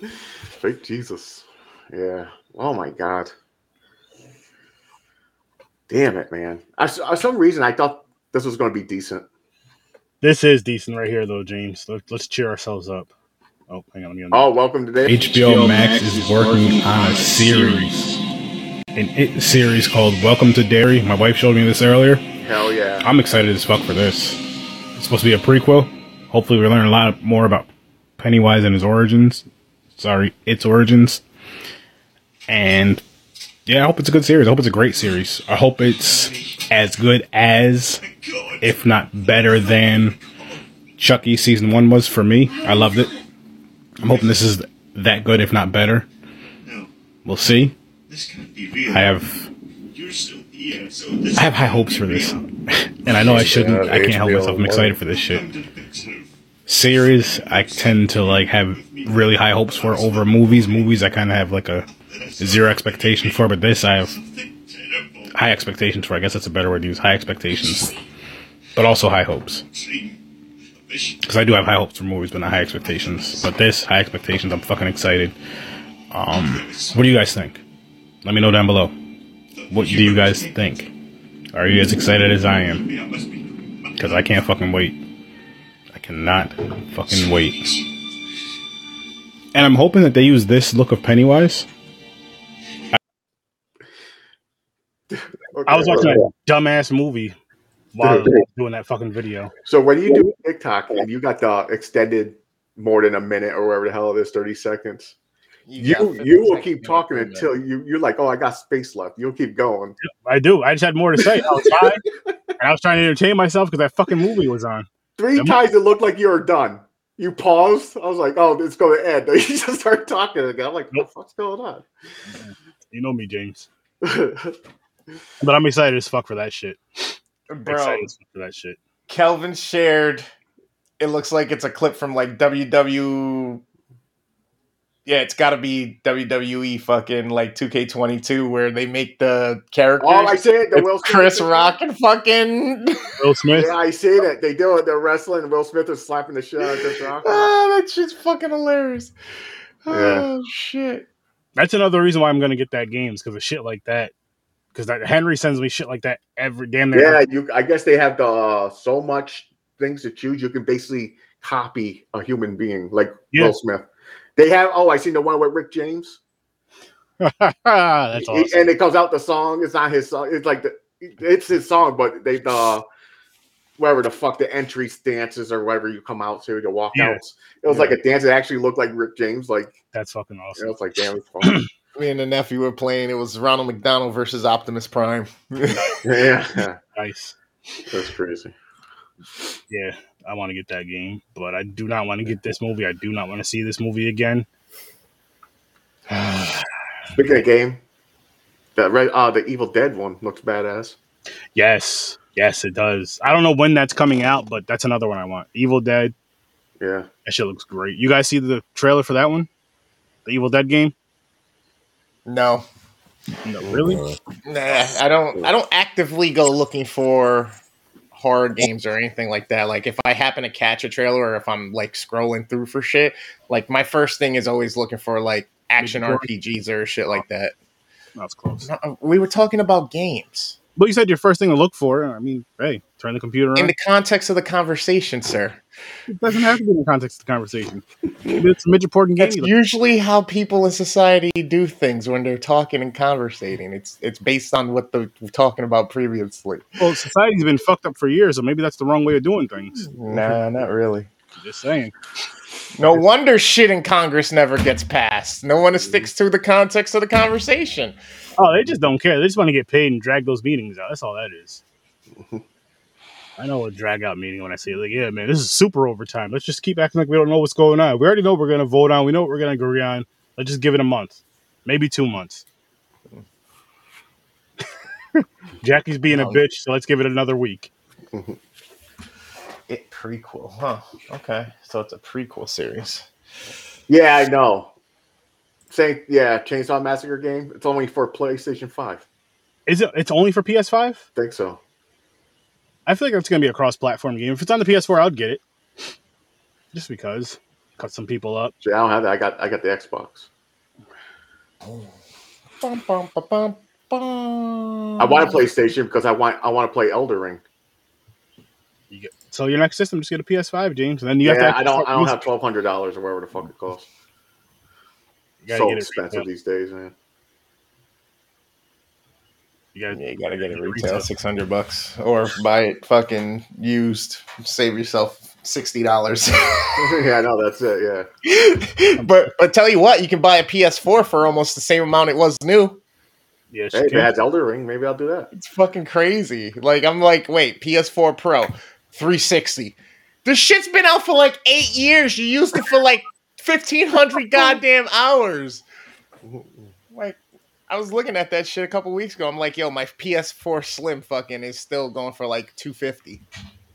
fake Jesus. Yeah. Oh my god. Damn it, man. I, for uh, some reason, I thought this was going to be decent. This is decent right here, though, James. Let, let's cheer ourselves up. Oh, hang on. Let Oh, welcome to the HBO Max is working on a series, an it series called Welcome to Derry. My wife showed me this earlier. Hell yeah. I'm excited as fuck for this. It's supposed to be a prequel. Hopefully, we learn a lot more about Pennywise and his origins. Sorry, its origins. And yeah, I hope it's a good series. I hope it's a great series. I hope it's as good as, if not better than, Chucky season one was for me. I loved it. I'm hoping this is that good, if not better. We'll see. I have I have high hopes for this, [LAUGHS] and I know I shouldn't. I can't help myself. I'm excited for this shit. Series I tend to like have really high hopes for over movies. Movies I kind of have like a zero expectation for, but this I have high expectations for. I guess that's a better word to use. High expectations, but also high hopes Dream. A vision. because I do have high hopes for movies, but not high expectations. But this high expectations, I'm fucking excited. Um, what do you guys think? Let me know down below. What do you guys think? Are you as excited as I am? Yeah, must be. Because I can't fucking wait. I cannot fucking wait. And I'm hoping that they use this look of Pennywise. I [LAUGHS] was watching a dumbass movie while doing that fucking video. So when you do TikTok and you got the extended more than a minute or whatever the hell it is, 30 seconds, got you you will keep talking until you you're like, oh, I got space left. You'll keep going. I do. I just had more to say outside, [LAUGHS] and I was trying to entertain myself because that fucking movie was on. Three Am- times it looked like you were done. You paused. I was like, oh, it's going to end. [LAUGHS] You just start talking again. I'm like, what the fuck's going on? You know me, James. [LAUGHS] But I'm excited as fuck for that shit. Bro, Excited for that shit. Kelvin shared. It looks like it's a clip from like WW. Yeah, it's got to be WWE fucking like 2K22 where they make the characters. oh, I see it. The It's Will Smith Chris thing. Rock and fucking. [LAUGHS] Will Smith. Yeah, I see that. They do it. They're wrestling. and Will Smith is slapping the shit out of Chris ah, Rock. oh, that shit's fucking hilarious. Oh shit. That's another reason why I'm gonna get that games because of shit like that. Because that Henry sends me shit like that every damn. Yeah, you. I guess they have the uh, so much things to choose. You can basically copy a human being like Yeah. Will Smith. They have. Oh, I seen the one with Rick James. [LAUGHS] That's He- awesome. And it comes out the song. It's not his song. It's like the. It's his song, but they the. Whatever the fuck the entry dances or whatever you come out to the walkouts. Yeah. It was Yeah. like a dance that actually looked like Rick James. Like That's fucking you know, awesome. it's like damn. [CLEARS THROAT] Me and the nephew were playing. It was Ronald McDonald versus Optimus Prime. [LAUGHS] yeah, Nice. that's crazy. Yeah, I want to get that game, but I do not want to get this movie. I do not want to see this movie again. [SIGHS] Speaking of game, the red, uh, the Evil Dead one looks badass. yes, Yes, it does. I don't know when that's coming out, but that's another one I want. Evil Dead. Yeah. That shit looks great. You guys see the trailer for that one? The Evil Dead game? No, No, really? Nah, I don't. I don't actively go looking for horror games or anything like that. Like if I happen to catch a trailer or if I'm like scrolling through for shit, like my first thing is always looking for like action RPGs or shit like that. That's close. We were talking about games But you said your first thing to look for. I mean, hey, turn the computer in the context of the conversation, sir. It doesn't have to be in the context of the conversation. It's a midget game. That's usually how people in society do things when they're talking and conversating. It's it's based on what they were talking about previously. Well, society's been fucked up for years, so maybe that's the wrong way of doing things. Nah, not really. Just saying. No wonder shit in Congress never gets passed. No one sticks to the context of the conversation. Oh, they just don't care. They just want to get paid and drag those meetings out. That's all that is. [LAUGHS] I know a drag out meeting when I say like, yeah, man, this is super overtime. Let's just keep acting like we don't know what's going on. We already know what we're gonna vote on. We know what we're gonna agree on. Let's just give it a month, maybe two months. [LAUGHS] Jackie's being a bitch, so let's give it another week. [LAUGHS] It prequel, huh? Okay, so it's a prequel series. Yeah, I know. Same. Yeah, Chainsaw Massacre game. It's only for PlayStation Five. Is it? It's only for PS5. think so. I feel like it's gonna be a cross-platform game. If it's on the PS4, I'd get it, just because. Cut some people up. See, I don't have that. I got. I got the Xbox. Bum, bum, ba, bum, bum. I want a PlayStation because I want. I want to play Elden Ring. You get, so your next system, just get a PS5, James, and then you yeah, have to. I don't. I don't using have twelve hundred dollars or whatever the fuck it costs. You So get expensive these days, man. You gotta, Yeah, you gotta get it Retail. retail six hundred bucks, or buy it fucking used. Save yourself sixty dollars. [LAUGHS] [LAUGHS] yeah, I know. That's it. Yeah. but but tell you what, you can buy a PS4 for almost the same amount it was new. yeah, Hey, if it has Elden Ring, maybe I'll do that. It's fucking crazy. Like I'm like, wait, PS4 Pro, 360. This shit's been out for like eight years. You used it for like fifteen hundred [LAUGHS] goddamn hours. Like, I was looking at that shit a couple weeks ago. I'm like, yo, my PS4 Slim fucking is still going for like two fifty.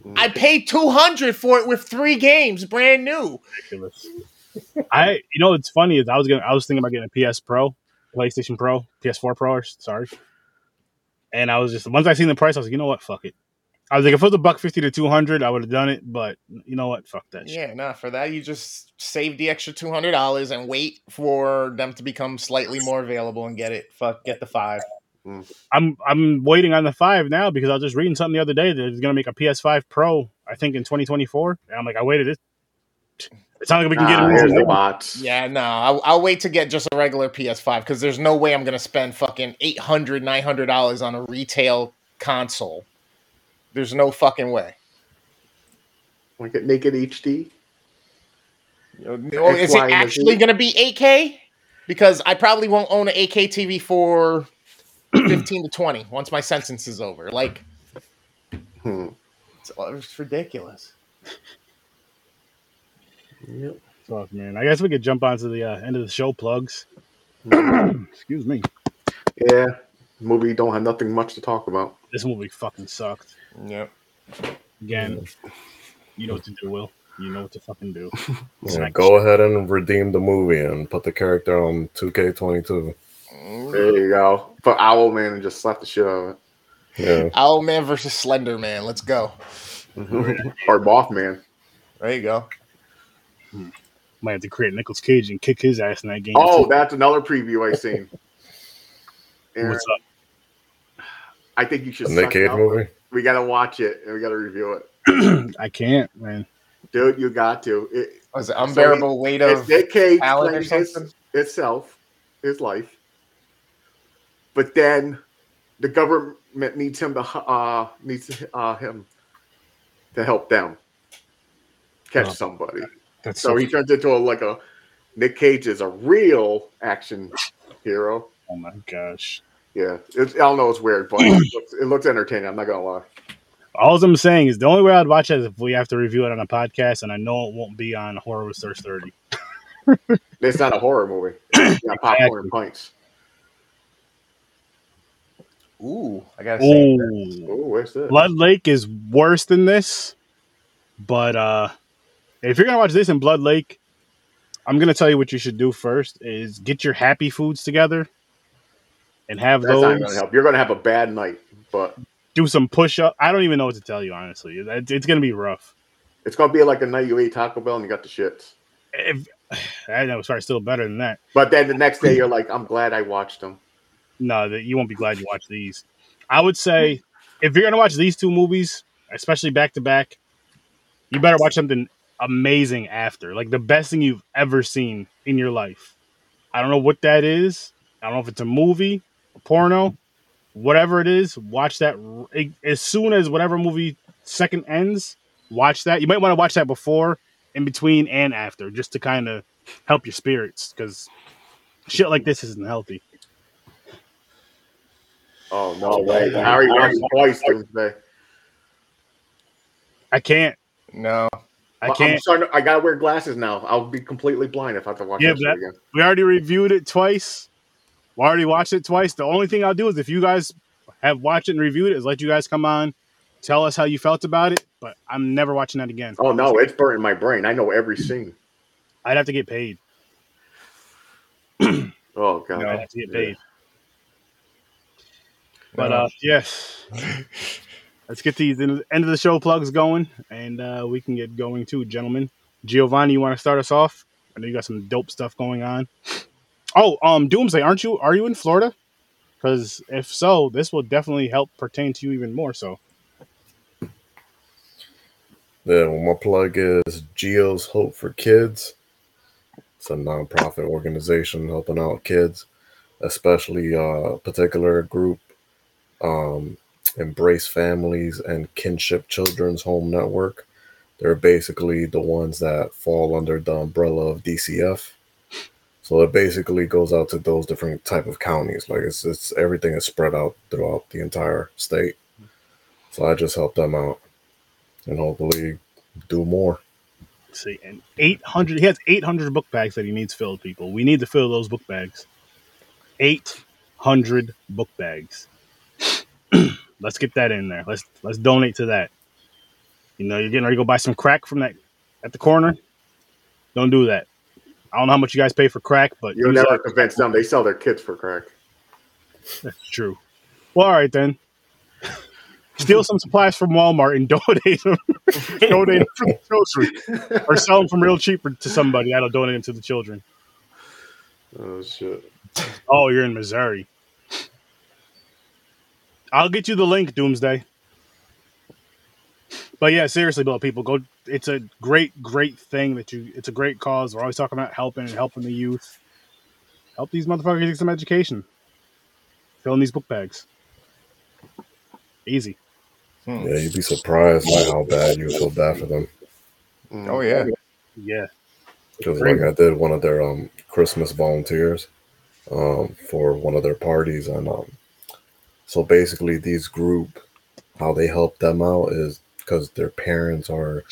Mm. I paid two hundred for it with three games, brand new. ridiculous. [LAUGHS] I, you know, it's funny is I was gonna, I was thinking about getting a PS Pro, PlayStation Pro, PS4 Pro, sorry. And I was just once I seen the price, I was like, you know what, fuck it. I was like, if it was a buck fifty to two hundred, I would have done it. But you know what, fuck that shit. Yeah, nah, for that you just save the extra two hundred dollars and wait for them to become slightly more available and get it. Fuck, get the five. I'm I'm waiting on the five now because I was just reading something the other day that it's gonna make a PS5 Pro, I think in 2024. And I'm like, I waited it. It's not like we can get Ah, it. here's the bots. Yeah, no, I'll, I'll wait to get just a regular PS5 because there's no way I'm gonna spend fucking 800 900 dollars on a retail console. There's no fucking way. Like to get Naked HD? You know, is it actually gonna be 8K? Because I probably won't own an 8K TV for [CLEARS THROAT] 15 to 20 once my sentence is over. Like, Hmm. it's, it's ridiculous. Yep. Fuck man, I guess we could jump onto the uh, end of the show plugs. [CLEARS THROAT] Excuse me. Yeah. Movie don't have nothing much to talk about. This movie fucking sucked. Yep. Again, you know what to do, Will. You know what to fucking do. [LAUGHS] yeah, Smack go ahead and redeem the movie and put the character on 2K22. Mm. There you go. Put Owlman and just slap the shit out of it. Yeah. Owlman versus Slender Man. Let's go. of it. or Mothman. There you go. Might have to create Nicolas Cage and kick his ass in that game. Oh, too. that's another preview I seen. Aaron, [LAUGHS] what's up? I think you should. The Nick Cage out. movie? We gotta watch it and we gotta review it, [CLEARS THROAT] I can't, man. dude. You got to. It, Was it unbearable weight of it's Nick Cage Alan or playing his, itself, his life, but then the government needs him to uh needs uh him to help them catch Oh. somebody. That's So he turns into a like a Nick Cage is a real action hero. Oh my gosh. Yeah, it's, I don't know. It's weird, but it [CLEARS THROAT] looks, it looks entertaining. I'm not gonna lie. All I'm saying is the only way I'd watch it is if we have to review it on a podcast, and I know it won't be on Horror Research 30. [LAUGHS] It's not a horror movie. It's got popcorn and pints. Ooh, I gotta say. Ooh, Oh, where's this? Blood Lake is worse than this, but uh, if you're gonna watch this in Blood Lake, I'm gonna tell you what you should do first: is get your happy foods together and have That's those. going to help. You're going to have a bad night, but Do some push up. I don't even know what to tell you honestly. It's, it's gonna be rough. it's going to be like a night you ate Taco Bell and you got the shits. If, I know it's probably still better than that. But then the next day, you're like, I'm glad I watched them. No, that you won't be glad you watched these. I would say if you're gonna watch these two movies, especially back to back, you better watch something amazing after, like the best thing you've ever seen in your life. I don't know what that is. I don't know if it's a movie, porno, whatever it is. Watch that as soon as whatever movie second ends. Watch that. You might want to watch that before, in between, and after, just to kind of help your spirits, because shit like this isn't healthy. Oh, no way. Harry watched it twice Tuesday. I can't. No. I I'm can't. starting to- I got to wear glasses now. I'll be completely blind if I have to watch Yeah, that shit again. We already reviewed it twice. We already watched it twice. The only thing I'll do is if you guys have watched it and reviewed it, is let you guys come on, tell us how you felt about it. But I'm never watching that again. Oh, no. It's burnt in my brain. I know every scene. I'd have to get paid. [CLEARS THROAT] Oh, God. I'd have to get Yeah. paid. But uh, yes, let's get these end of the show plugs going, and uh, we can get going too, gentlemen. Giovanni, you want to start us off? I know you got some dope stuff going on. Oh, um, Doomsday, aren't you? Are you in Florida? Because if so, this will definitely help pertain to you even more. So, Yeah, well, my plug is Geo's Hope for Kids. It's a nonprofit organization helping out kids, especially a particular group, um, Embrace Families and Kinship Children's Home Network. They're basically the ones that fall under the umbrella of DCF. So it basically goes out to those different type of counties. Like it's it's everything is spread out throughout the entire state. So I just help them out and hopefully do more. let's see, and 800, he has 800 book bags that he needs filled, people. We need to fill those book bags. 800 book bags. [CLEARS THROAT] let's get that in there. Let's let's donate to that. You know, you're getting ready to go buy some crack from that at the corner. Don't do that. I don't know how much you guys pay for crack, but You'll never convince them. They sell their kids for crack. That's true. Well, all right then. Steal some supplies from Walmart and [LAUGHS] donate them. donate them for the children, or sell them from real cheap to somebody. That'll donate them to the children. Oh, shit. Oh, you're in Missouri. I'll get you the link, Doomsday. But yeah, seriously, Bill, people go. It's a great, great thing that you. It's a great cause. We're always talking about helping and helping the youth. Help these motherfuckers get some education. Fill in these book bags. Easy. Hmm. Yeah, you'd be surprised by how bad you feel bad for them. Mm. Oh yeah. Yeah. Because like I did one of their um Christmas volunteers um for one of their parties and um so basically these group how they help them out is because their parents are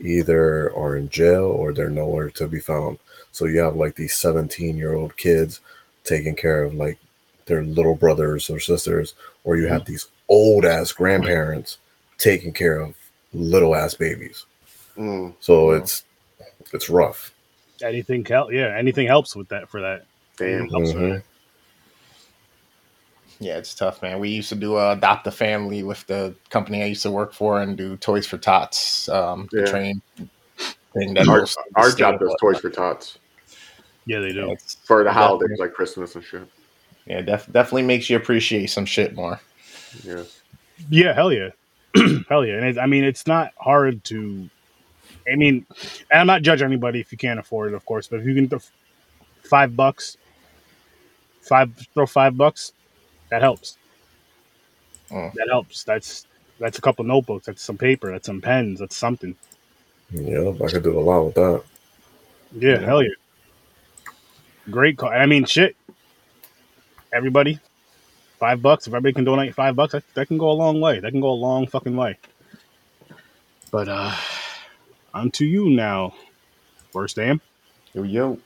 either are in jail or they're nowhere to be found. So you have like these 17 year old kids taking care of like their little brothers or sisters, or you have these old ass grandparents taking care of little ass babies. Mm. So it's it's rough. Anything help? Yeah, anything helps with that for that. Damn. Helps with Mhm. that. Yeah, it's tough, man. We used to do uh, adopt a family with the company I used to work for and do Toys for Tots, um, the Yeah. train thing. That Our, goes to the our job of does Florida. Toys for Tots Yeah, they do. It's- for the Yeah. holidays like Christmas and shit. Yeah, def- definitely makes you appreciate some shit more. Yeah. Yeah, hell yeah, [CLEARS THROAT] hell yeah. And it, I mean, it's not hard to. I mean, and I'm not judging anybody if you can't afford it, of course. But if you can, throw five bucks, five throw five bucks, that helps. Mm. That helps. That's that's a couple notebooks. That's some paper. That's some pens. That's something. Yeah, I could do a lot with that. Yeah, hell yeah. Great call. I mean, shit. Everybody, five bucks. If everybody can donate five bucks, that, that can go a long way. That can go a long fucking way. But uh, on to you now. First, damn. Yo, yo.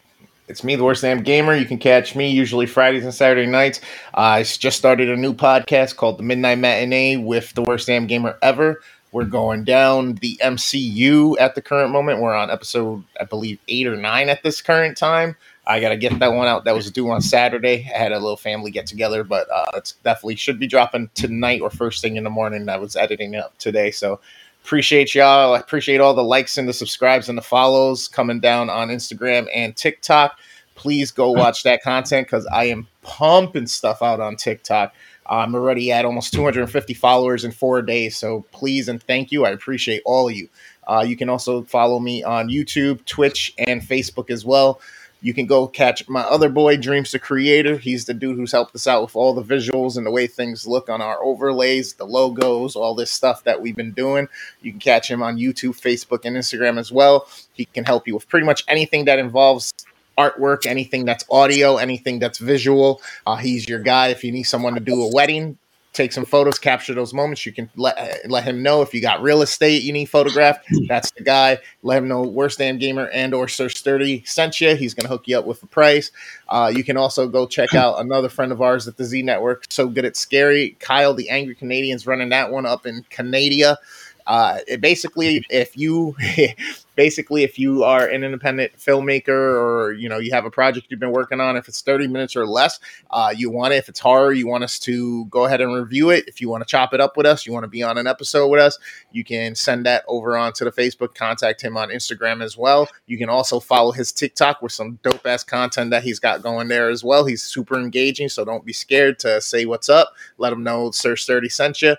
It's me, the worst damn gamer. You can catch me usually Fridays and Saturday nights. Uh, I just started a new podcast called The Midnight Matinee with the worst damn gamer ever. We're going down the MCU at the current moment. We're on episode, I believe, eight or nine at this current time. I gotta get that one out. That was due on Saturday. I had a little family get together, but uh, it's definitely should be dropping tonight or first thing in the morning. I was editing it up today, so appreciate y'all. I appreciate all the likes and the subscribes and the follows coming down on Instagram and TikTok. Please go [LAUGHS] watch that content because I am pumping stuff out on TikTok. I'm already at almost 250 followers in four days. So please and thank you. I appreciate all of you. Uh, you can also follow me on YouTube, Twitch, and Facebook as well. You can go catch my other boy, Dreams the Creator. He's the dude who's helped us out with all the visuals and the way things look on our overlays, the logos, all this stuff that we've been doing. You can catch him on YouTube, Facebook, and Instagram as well. He can help you with pretty much anything that involves artwork, anything that's audio, anything that's visual. Uh, he's your guy if you need someone to do a wedding. Take some photos, capture those moments. You can let let him know if you got real estate you need photographed. That's the guy. Let him know Worst Damn Gamer and or Sir Sturdy sent you. He's gonna hook you up with the price. Uh, you can also go check out another friend of ours at the Z Network. So good at scary. Kyle, the Angry Canadians, running that one up in Canada. Uh, it basically, if you [LAUGHS] basically if you are an independent filmmaker or you know you have a project you've been working on, if it's thirty minutes or less, uh, you want it. If it's horror, you want us to go ahead and review it. If you want to chop it up with us, you want to be on an episode with us, you can send that over onto the Facebook. Contact him on Instagram as well. You can also follow his TikTok with some dope ass content that he's got going there as well. He's super engaging, so don't be scared to say what's up. Let him know Sir Sturdy sent you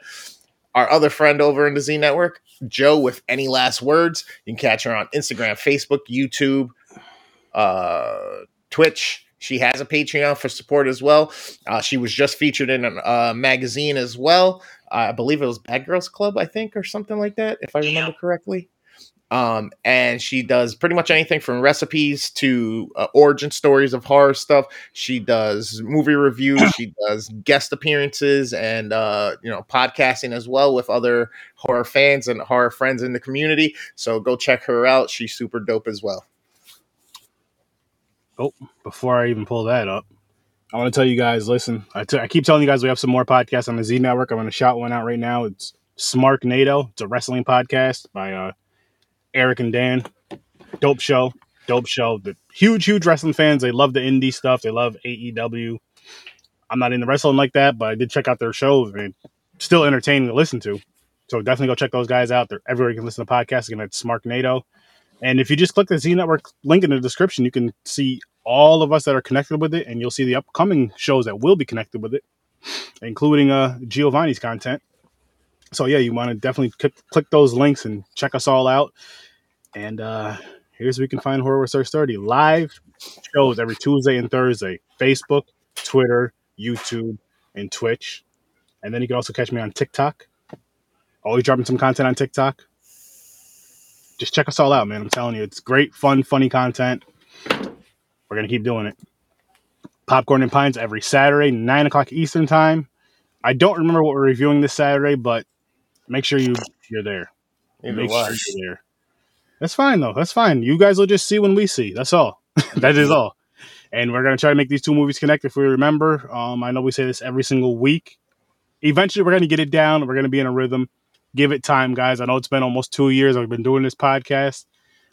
our other friend over in the Z Network, Joe, with any last words. You can catch her on Instagram, Facebook, YouTube, uh, Twitch. She has a Patreon for support as well. Uh, she was just featured in a uh, magazine as well. I believe it was Bad Girls Club, I think, or something like that, if I remember correctly. Um, and she does pretty much anything from recipes to uh, origin stories of horror stuff. She does movie reviews. she does guest appearances and uh, you know podcasting as well with other horror fans and horror friends in the community. So go check her out. She's super dope as well. Oh, before I even pull that up, I want to tell you guys. Listen, I t- I keep telling you guys we have some more podcasts on the Z Network. I'm going to shout one out right now. It's Smark NATO. It's a wrestling podcast by uh, Eric and Dan. Dope show, dope show. The huge, huge wrestling fans. They love the indie stuff. They love AEW. I'm not into wrestling like that, but I did check out their shows. Man, still entertaining to listen to. So definitely go check those guys out. They're everywhere you can listen to podcasts. Again, it's Smark NATO. And if you just click the Z Network link in the description, you can see all of us that are connected with it, and you'll see the upcoming shows that will be connected with it, including uh, Giovanni's content. So yeah, you want to definitely click, click those links and check us all out. And uh, here's where you can find Horror Research 30 live shows every Tuesday and Thursday. Facebook, Twitter, YouTube, and Twitch. And then you can also catch me on TikTok. Always dropping some content on TikTok. Just check us all out, man. I'm telling you, it's great, fun, funny content. We're gonna keep doing it. Popcorn and Pines every Saturday, nine o'clock Eastern time. I don't remember what we're reviewing this Saturday, but make sure you you're there. Either make way. sure you're there. That's fine though. That's fine. You guys will just see when we see. That's all. [LAUGHS] that is all. And we're gonna try to make these two movies connect if we remember. Um, I know we say this every single week. Eventually, we're gonna get it down. We're gonna be in a rhythm. Give it time, guys. I know it's been almost two years. I've been doing this podcast,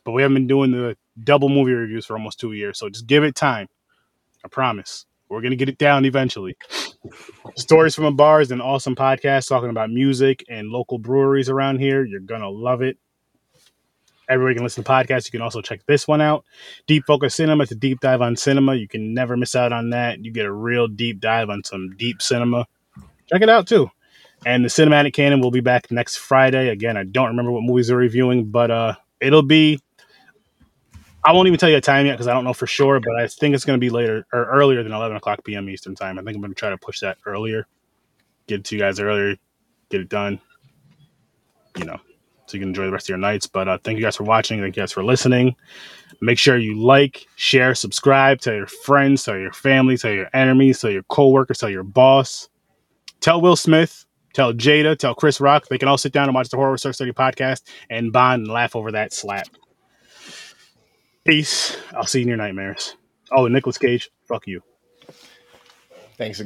but we haven't been doing the double movie reviews for almost two years. So just give it time. I promise. We're gonna get it down eventually. Stories from a bar is an awesome podcast talking about music and local breweries around here. You're gonna love it. Everybody can listen to podcasts. You can also check this one out. Deep Focus Cinema. It's a deep dive on cinema. You can never miss out on that. You get a real deep dive on some deep cinema. Check it out too. And the cinematic canon will be back next Friday. Again, I don't remember what movies we're reviewing, but uh it'll be I won't even tell you a time yet because I don't know for sure, but I think it's going to be later or earlier than 11 o'clock p.m. Eastern time. I think I'm going to try to push that earlier, get it to you guys earlier, get it done, you know, so you can enjoy the rest of your nights. But uh, thank you guys for watching. Thank you guys for listening. Make sure you like, share, subscribe, tell your friends, tell your family, tell your enemies, tell your coworkers, tell your boss. Tell Will Smith, tell Jada, tell Chris Rock. They can all sit down and watch the Horror Research Study podcast and bond and laugh over that slap. Peace. I'll see you in your nightmares. Oh, and Nicolas Cage, fuck you. Thanks again.